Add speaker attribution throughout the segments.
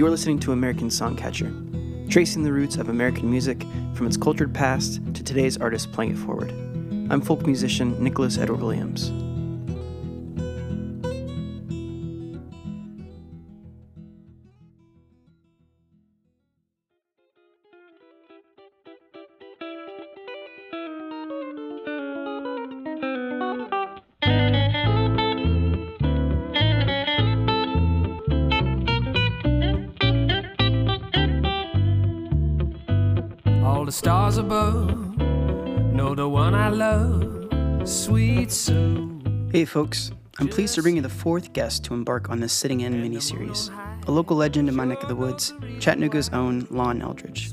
Speaker 1: You're listening to American Songcatcher, tracing the roots of American music from its cultured past to today's artists playing it forward. I'm folk musician Nicholas Edward Williams.
Speaker 2: Stars above know the one I love, sweet soul.
Speaker 1: Hey folks, I'm pleased to bring you the fourth guest to embark on this Sitting In miniseries. A local legend in my neck of the woods, Chattanooga's own Lon Eldridge.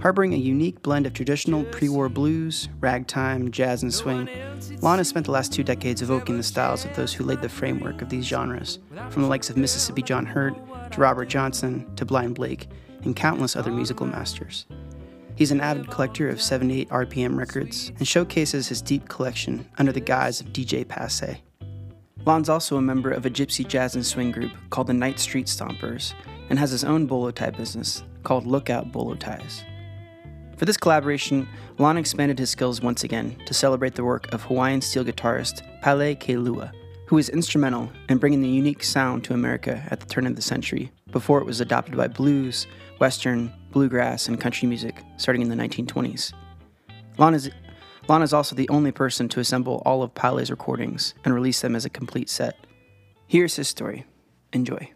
Speaker 1: Harboring a unique blend of traditional pre war blues, ragtime, jazz, and swing, Lon has spent the last two decades evoking the styles of those who laid the framework of these genres, from the likes of Mississippi John Hurt to Robert Johnson to Blind Blake, and countless other musical masters. He's an avid collector of 78 RPM records and showcases his deep collection under the guise of DJ Passe. Lon's also a member of a gypsy jazz and swing group called the Night Street Stompers and has his own bolo tie business called Lookout Bolo Ties. For this collaboration, Lon expanded his skills once again to celebrate the work of Hawaiian steel guitarist Pale K. Lua, who was instrumental in bringing the unique sound to America at the turn of the century before it was adopted by blues, western, bluegrass, and country music starting in the 1920s. Lon is, is also the only person to assemble all of Pale's recordings and release them as a complete set. Here's his story. Enjoy.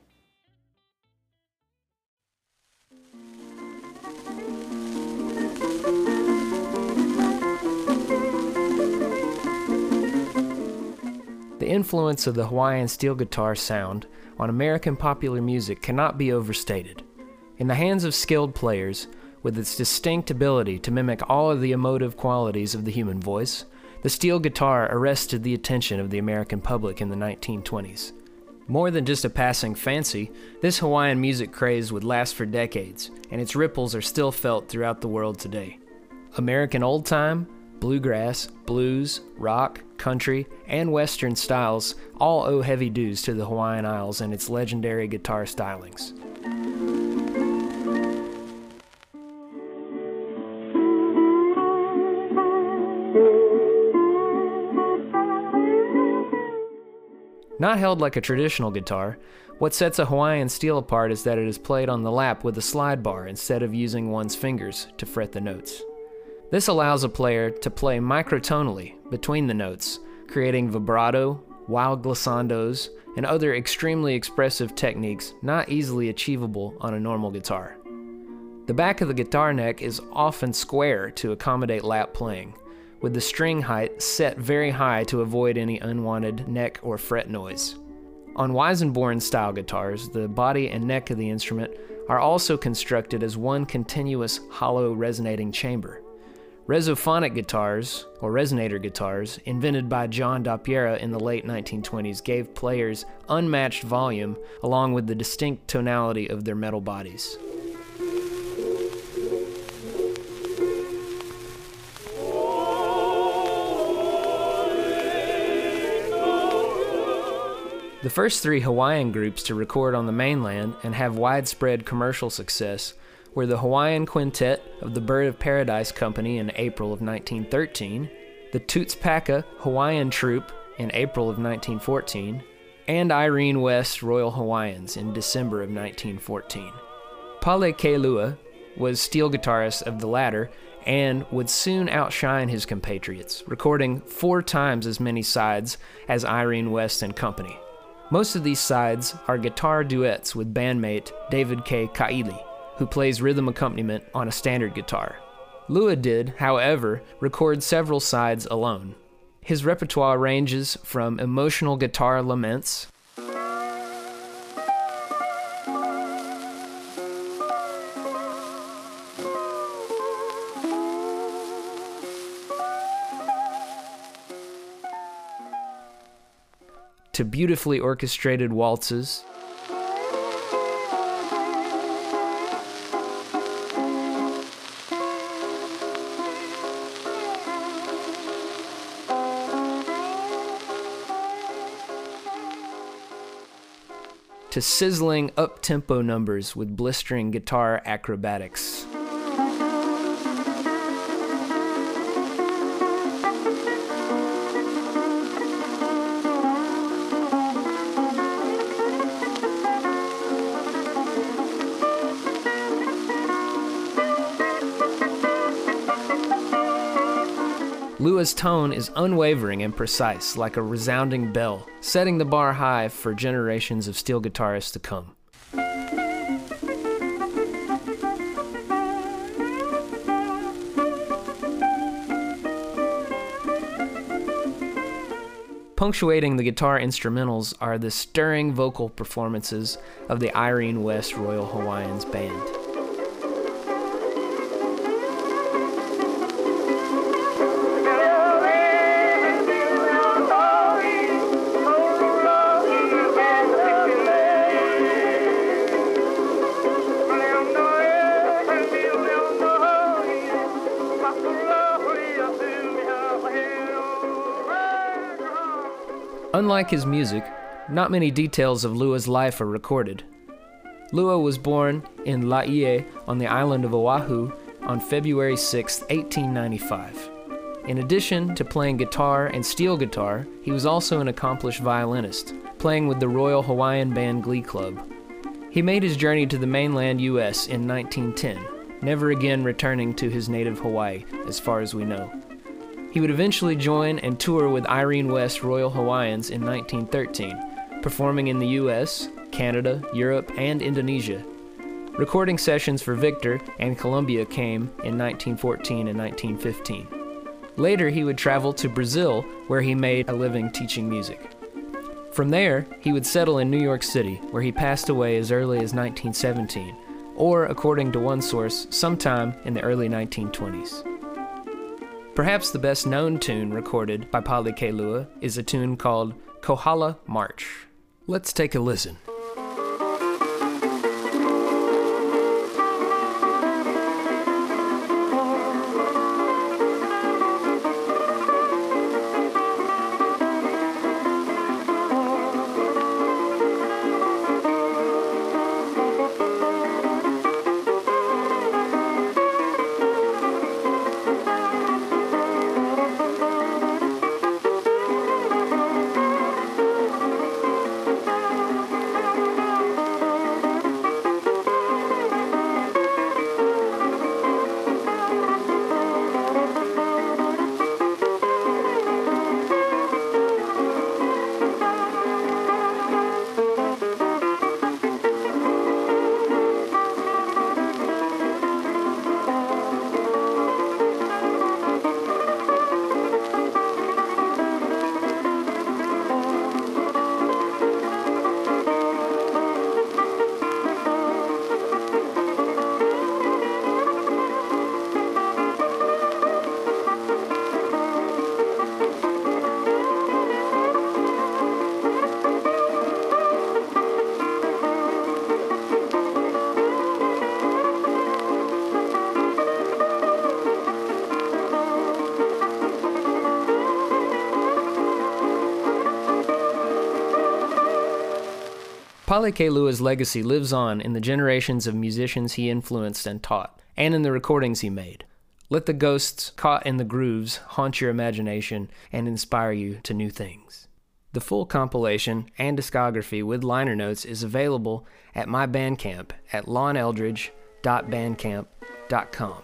Speaker 2: Influence of the Hawaiian steel guitar sound on American popular music cannot be overstated. In the hands of skilled players, with its distinct ability to mimic all of the emotive qualities of the human voice, the steel guitar arrested the attention of the American public in the 1920s. More than just a passing fancy, this Hawaiian music craze would last for decades, and its ripples are still felt throughout the world today. American old time, bluegrass, blues, rock, country, and western styles all owe heavy dues to the Hawaiian Isles and its legendary guitar stylings. Not held like a traditional guitar, what sets a Hawaiian steel apart is that it is played on the lap with a slide bar instead of using one's fingers to fret the notes. This allows a player to play microtonally between the notes, creating vibrato, wild glissandos, and other extremely expressive techniques not easily achievable on a normal guitar. The back of the guitar neck is often square to accommodate lap playing, with the string height set very high to avoid any unwanted neck or fret noise. On Weissenborn style guitars, the body and neck of the instrument are also constructed as one continuous hollow resonating chamber. Resophonic guitars, or resonator guitars, invented by John Dopyera in the late 1920s, gave players unmatched volume along with the distinct tonality of their metal bodies. The first three Hawaiian groups to record on the mainland and have widespread commercial success were the Hawaiian Quintet of the Bird of Paradise Company in April of 1913, the Toots Paka Hawaiian Troupe in April of 1914, and Irene West Royal Hawaiians in December of 1914. Pale K. Lua was steel guitarist of the latter and would soon outshine his compatriots, recording four times as many sides as Irene West and Company. Most of these sides are guitar duets with bandmate David K. Kaili, who plays rhythm accompaniment on a standard guitar. Lua did, however, record several sides alone. His repertoire ranges from emotional guitar laments, to beautifully orchestrated waltzes, to sizzling up tempo numbers with blistering guitar acrobatics. Lua's tone is unwavering and precise, like a resounding bell, setting the bar high for generations of steel guitarists to come. Punctuating the guitar instrumentals are the stirring vocal performances of the Irene West Royal Hawaiians Band. Unlike his music, not many details of Lua's life are recorded. Lua was born in Laie on the island of Oahu on February 6, 1895. In addition to playing guitar and steel guitar, he was also an accomplished violinist, playing with the Royal Hawaiian Band Glee Club. He made his journey to the mainland U.S. in 1910, never again returning to his native Hawaii, as far as we know. He would eventually join and tour with Irene West Royal Hawaiians in 1913, performing in the US, Canada, Europe, and Indonesia. Recording sessions for Victor and Columbia came in 1914 and 1915. Later, he would travel to Brazil, where he made a living teaching music. From there, he would settle in New York City, where he passed away as early as 1917, or, according to one source, sometime in the early 1920s. Perhaps the best known tune recorded by Pale K. Lua is a tune called Kohala March. Let's take a listen. Pale K. Lua's legacy lives on in the generations of musicians he influenced and taught, and in the recordings he made. Let the ghosts caught in the grooves haunt your imagination and inspire you to new things. The full compilation and discography with liner notes is available at my Bandcamp at loneldridge.bandcamp.com.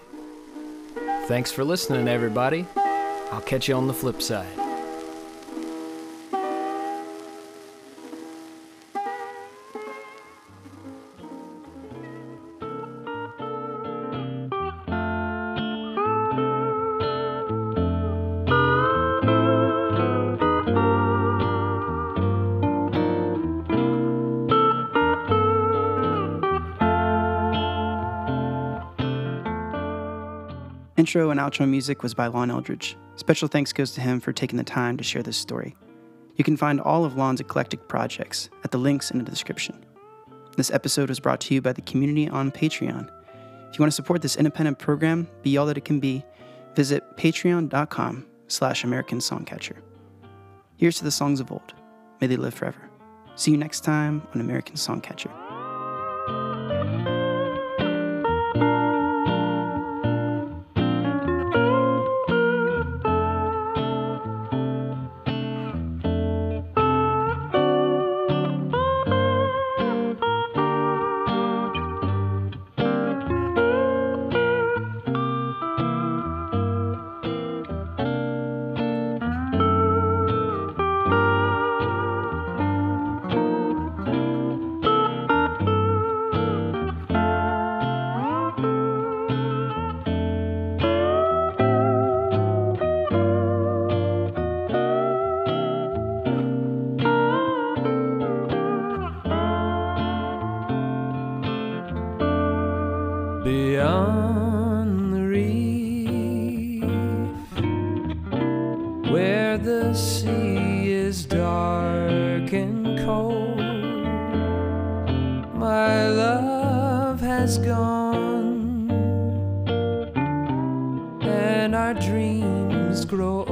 Speaker 2: Thanks for listening, everybody. I'll catch you on the flip side.
Speaker 1: Intro and outro music was by Lon Eldridge. Special thanks goes to him for taking the time to share this story. You can find all of Lon's eclectic projects at the links in the description. This episode was brought to you by the community on Patreon. If you want to support this independent program, be all that it can be, visit patreon.com slash American Songcatcher. Here's to the songs of old. May they live forever. See you next time on American Songcatcher.
Speaker 2: Has gone, and our dreams grow